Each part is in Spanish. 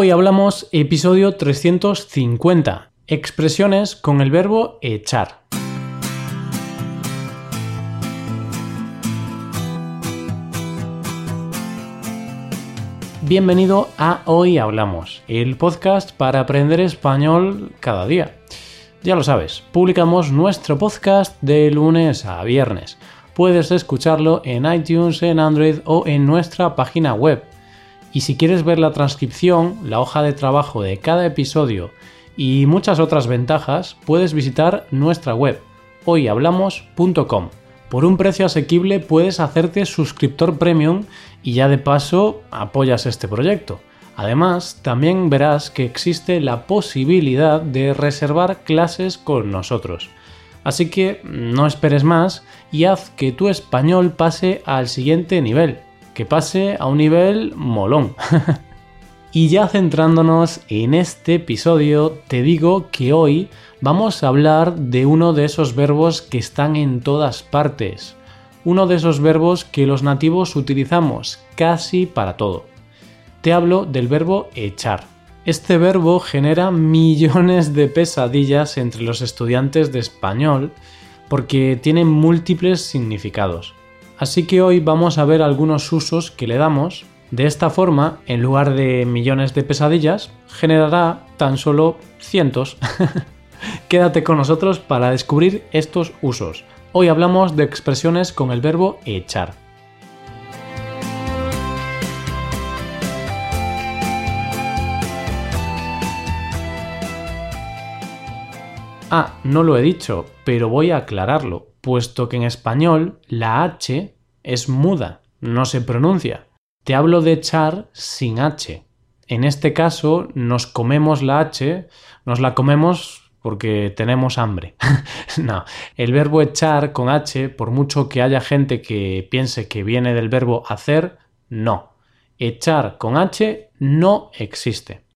Hoy hablamos episodio 350, expresiones con el verbo echar. Bienvenido a Hoy Hablamos, el podcast para aprender español cada día. Ya lo sabes, publicamos nuestro podcast de lunes a viernes. Puedes escucharlo en iTunes, en Android o en nuestra página web y si quieres ver la transcripción, la hoja de trabajo de cada episodio y muchas otras ventajas, puedes visitar nuestra web hoyhablamos.com. Por un precio asequible puedes hacerte suscriptor premium y ya de paso apoyas este proyecto. Además, también verás que existe la posibilidad de reservar clases con nosotros. Así que no esperes más y haz que tu español pase al siguiente nivel que pase a un nivel molón. y ya centrándonos en este episodio, te digo que hoy vamos a hablar de uno de esos verbos que están en todas partes. Uno de esos verbos que los nativos utilizamos casi para todo. Te hablo del verbo echar. Este verbo genera millones de pesadillas entre los estudiantes de español porque tiene múltiples significados. Así que hoy vamos a ver algunos usos que le damos. De esta forma, en lugar de millones de pesadillas, generará tan solo cientos. Quédate con nosotros para descubrir estos usos. Hoy hablamos de expresiones con el verbo echar. Ah, no lo he dicho, pero voy a aclararlo puesto que en español la H es muda, no se pronuncia. Te hablo de echar sin H. En este caso nos comemos la H, nos la comemos porque tenemos hambre. no, el verbo echar con H, por mucho que haya gente que piense que viene del verbo hacer, no. Echar con H no existe.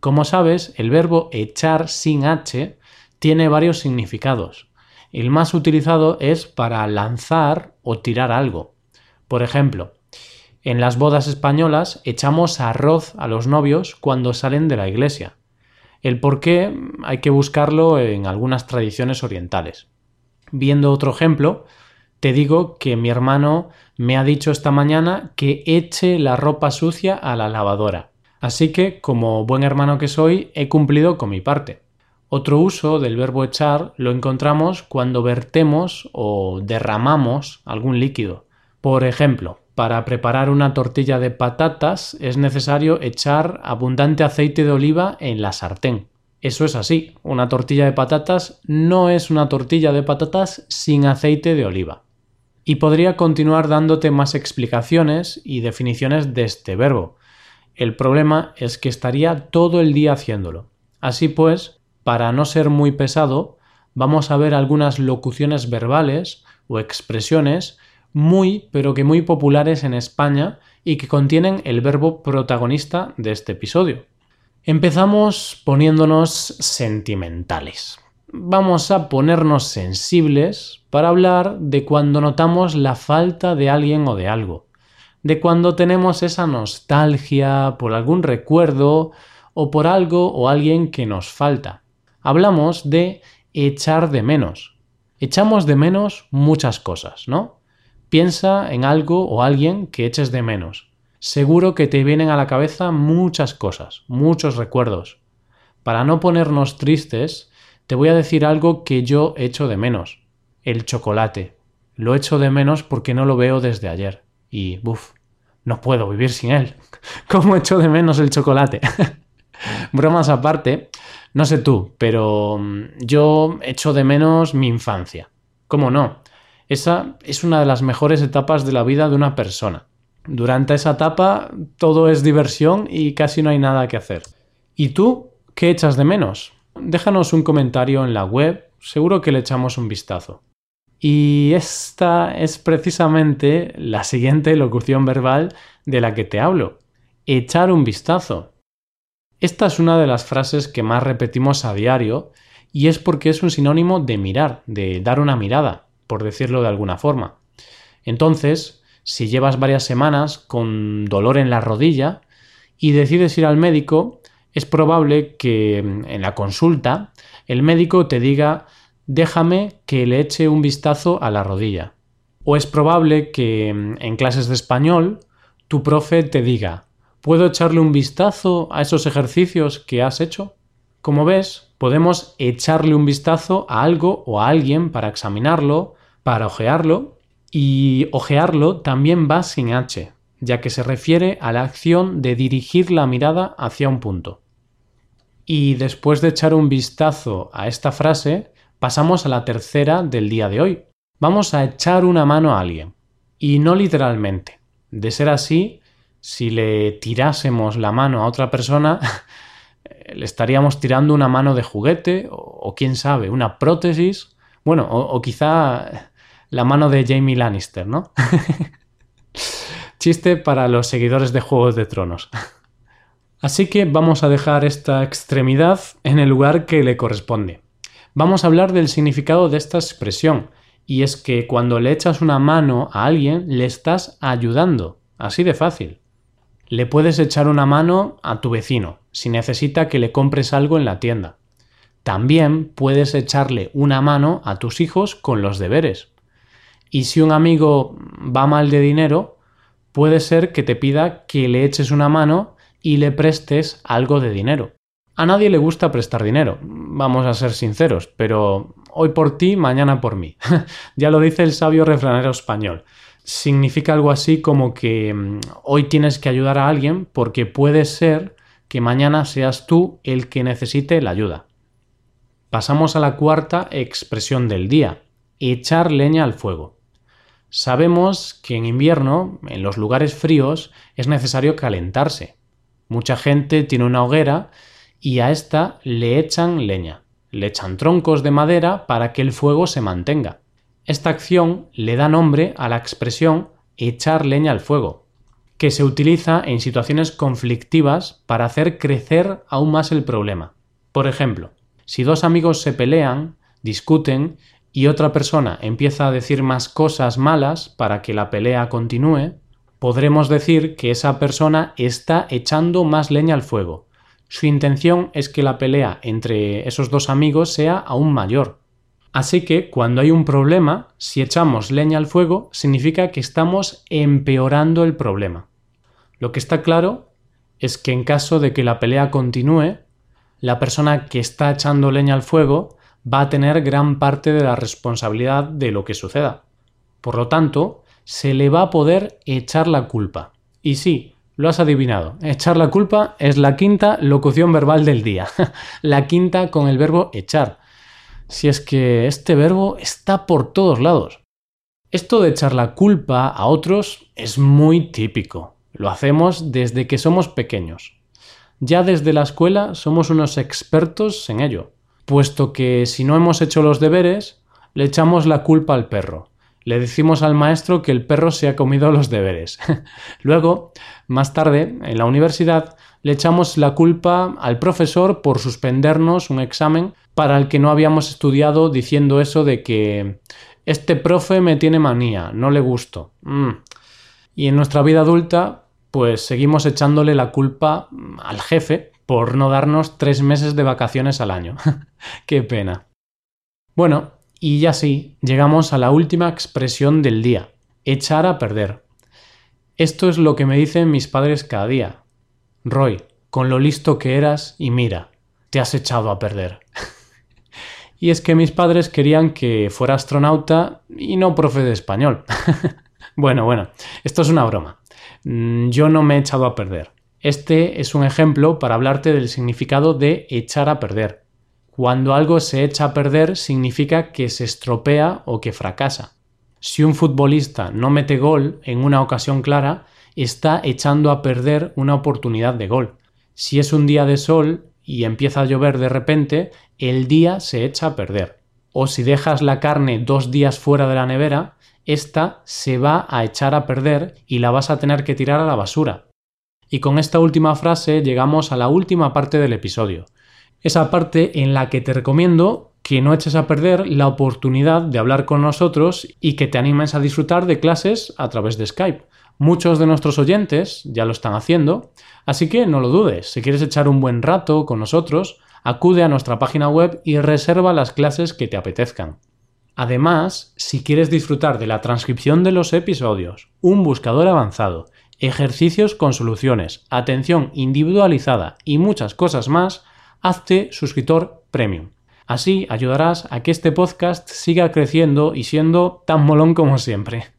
Como sabes, el verbo echar sin H tiene varios significados. El más utilizado es para lanzar o tirar algo. Por ejemplo, en las bodas españolas echamos arroz a los novios cuando salen de la iglesia. El por qué hay que buscarlo en algunas tradiciones orientales. Viendo otro ejemplo, te digo que mi hermano me ha dicho esta mañana que eche la ropa sucia a la lavadora. Así que, como buen hermano que soy, he cumplido con mi parte. Otro uso del verbo echar lo encontramos cuando vertemos o derramamos algún líquido. Por ejemplo, para preparar una tortilla de patatas es necesario echar abundante aceite de oliva en la sartén. Eso es así, una tortilla de patatas no es una tortilla de patatas sin aceite de oliva. Y podría continuar dándote más explicaciones y definiciones de este verbo. El problema es que estaría todo el día haciéndolo. Así pues, para no ser muy pesado, vamos a ver algunas locuciones verbales o expresiones muy, pero que muy populares en España y que contienen el verbo protagonista de este episodio. Empezamos poniéndonos sentimentales. Vamos a ponernos sensibles para hablar de cuando notamos la falta de alguien o de algo, de cuando tenemos esa nostalgia por algún recuerdo o por algo o alguien que nos falta hablamos de echar de menos. Echamos de menos muchas cosas, ¿no? Piensa en algo o alguien que eches de menos. Seguro que te vienen a la cabeza muchas cosas, muchos recuerdos. Para no ponernos tristes, te voy a decir algo que yo echo de menos. El chocolate. Lo echo de menos porque no lo veo desde ayer. Y, uff, no puedo vivir sin él. ¿Cómo echo de menos el chocolate? Bromas aparte, no sé tú, pero mm, yo echo de menos mi infancia. ¿Cómo no? Esa es una de las mejores etapas de la vida de una persona. Durante esa etapa todo es diversión y casi no hay nada que hacer. ¿Y tú qué echas de menos? Déjanos un comentario en la web, seguro que le echamos un vistazo. Y esta es precisamente la siguiente locución verbal de la que te hablo. Echar un vistazo. Esta es una de las frases que más repetimos a diario y es porque es un sinónimo de mirar, de dar una mirada, por decirlo de alguna forma. Entonces, si llevas varias semanas con dolor en la rodilla y decides ir al médico, es probable que en la consulta el médico te diga déjame que le eche un vistazo a la rodilla. O es probable que en clases de español tu profe te diga ¿puedo echarle un vistazo a esos ejercicios que has hecho? Como ves, podemos echarle un vistazo a algo o a alguien para examinarlo, para ojearlo, y ojearlo también va sin H, ya que se refiere a la acción de dirigir la mirada hacia un punto. Y después de echar un vistazo a esta frase, pasamos a la tercera del día de hoy. Vamos a echar una mano a alguien. Y no literalmente. De ser así, si le tirásemos la mano a otra persona, le estaríamos tirando una mano de juguete o, quién sabe, una prótesis. Bueno, o, quizá la mano de Jamie Lannister, ¿no? Chiste para los seguidores de Juegos de Tronos. Así que vamos a dejar esta extremidad en el lugar que le corresponde. Vamos a hablar del significado de esta expresión, y es que cuando le echas una mano a alguien, le estás ayudando. Así de fácil. Le puedes echar una mano a tu vecino si necesita que le compres algo en la tienda. También puedes echarle una mano a tus hijos con los deberes. Y si un amigo va mal de dinero, puede ser que te pida que le eches una mano y le prestes algo de dinero. A nadie le gusta prestar dinero, vamos a ser sinceros, pero hoy por ti, mañana por mí. ya lo dice el sabio refranero español. Significa algo así como que mm, hoy tienes que ayudar a alguien porque puede ser que mañana seas tú el que necesite la ayuda. Pasamos a la cuarta expresión del día, echar leña al fuego. Sabemos que en invierno, en los lugares fríos, es necesario calentarse, Mucha gente tiene una hoguera y a esta le echan leña, le echan troncos de madera para que el fuego se mantenga. Esta acción le da nombre a la expresión echar leña al fuego, que se utiliza en situaciones conflictivas para hacer crecer aún más el problema. Por ejemplo, si dos amigos se pelean, discuten y otra persona empieza a decir más cosas malas para que la pelea continúe, podremos decir que esa persona está echando más leña al fuego. Su intención es que la pelea entre esos dos amigos sea aún mayor. Así que cuando hay un problema, si echamos leña al fuego, significa que estamos empeorando el problema. Lo que está claro es que en caso de que la pelea continúe, la persona que está echando leña al fuego va a tener gran parte de la responsabilidad de lo que suceda. Por lo tanto, se le va a poder echar la culpa. Y sí, lo has adivinado. Echar la culpa es la quinta locución verbal del día. la quinta con el verbo echar. Si es que este verbo está por todos lados. Esto de echar la culpa a otros es muy típico. Lo hacemos desde que somos pequeños. Ya desde la escuela somos unos expertos en ello, puesto que si no hemos hecho los deberes, le echamos la culpa al perro le decimos al maestro que el perro se ha comido los deberes. Luego, más tarde, en la universidad, le echamos la culpa al profesor por suspendernos un examen para el que no habíamos estudiado diciendo eso de que este profe me tiene manía, no le gusto. Mm. Y en nuestra vida adulta, pues seguimos echándole la culpa al jefe por no darnos tres meses de vacaciones al año. Qué pena. Bueno, y ya sí, llegamos a la última expresión del día, echar a perder. Esto es lo que me dicen mis padres cada día. Roy, con lo listo que eras y mira, te has echado a perder. y es que mis padres querían que fuera astronauta y no profe de español. bueno, bueno, esto es una broma. Mm, yo no me he echado a perder. Este es un ejemplo para hablarte del significado de echar a perder. Cuando algo se echa a perder significa que se estropea o que fracasa. Si un futbolista no mete gol en una ocasión clara, está echando a perder una oportunidad de gol. Si es un día de sol y empieza a llover de repente, el día se echa a perder. O si dejas la carne dos días fuera de la nevera, esta se va a echar a perder y la vas a tener que tirar a la basura. Y con esta última frase llegamos a la última parte del episodio esa parte en la que te recomiendo que no eches a perder la oportunidad de hablar con nosotros y que te animes a disfrutar de clases a través de Skype. Muchos de nuestros oyentes ya lo están haciendo, así que no lo dudes, si quieres echar un buen rato con nosotros, acude a nuestra página web y reserva las clases que te apetezcan. Además, si quieres disfrutar de la transcripción de los episodios, un buscador avanzado, ejercicios con soluciones, atención individualizada y muchas cosas más, hazte suscriptor premium. Así ayudarás a que este podcast siga creciendo y siendo tan molón como siempre.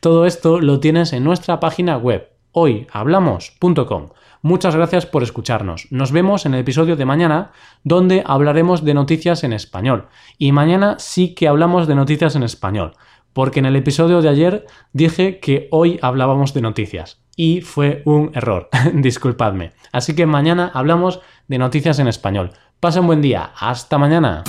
Todo esto lo tienes en nuestra página web hoyhablamos.com. Muchas gracias por escucharnos. Nos vemos en el episodio de mañana donde hablaremos de noticias en español. Y mañana sí que hablamos de noticias en español, porque en el episodio de ayer dije que hoy hablábamos de noticias. Y fue un error, disculpadme. Así que mañana hablamos de noticias en español. Pasa un buen día. Hasta mañana.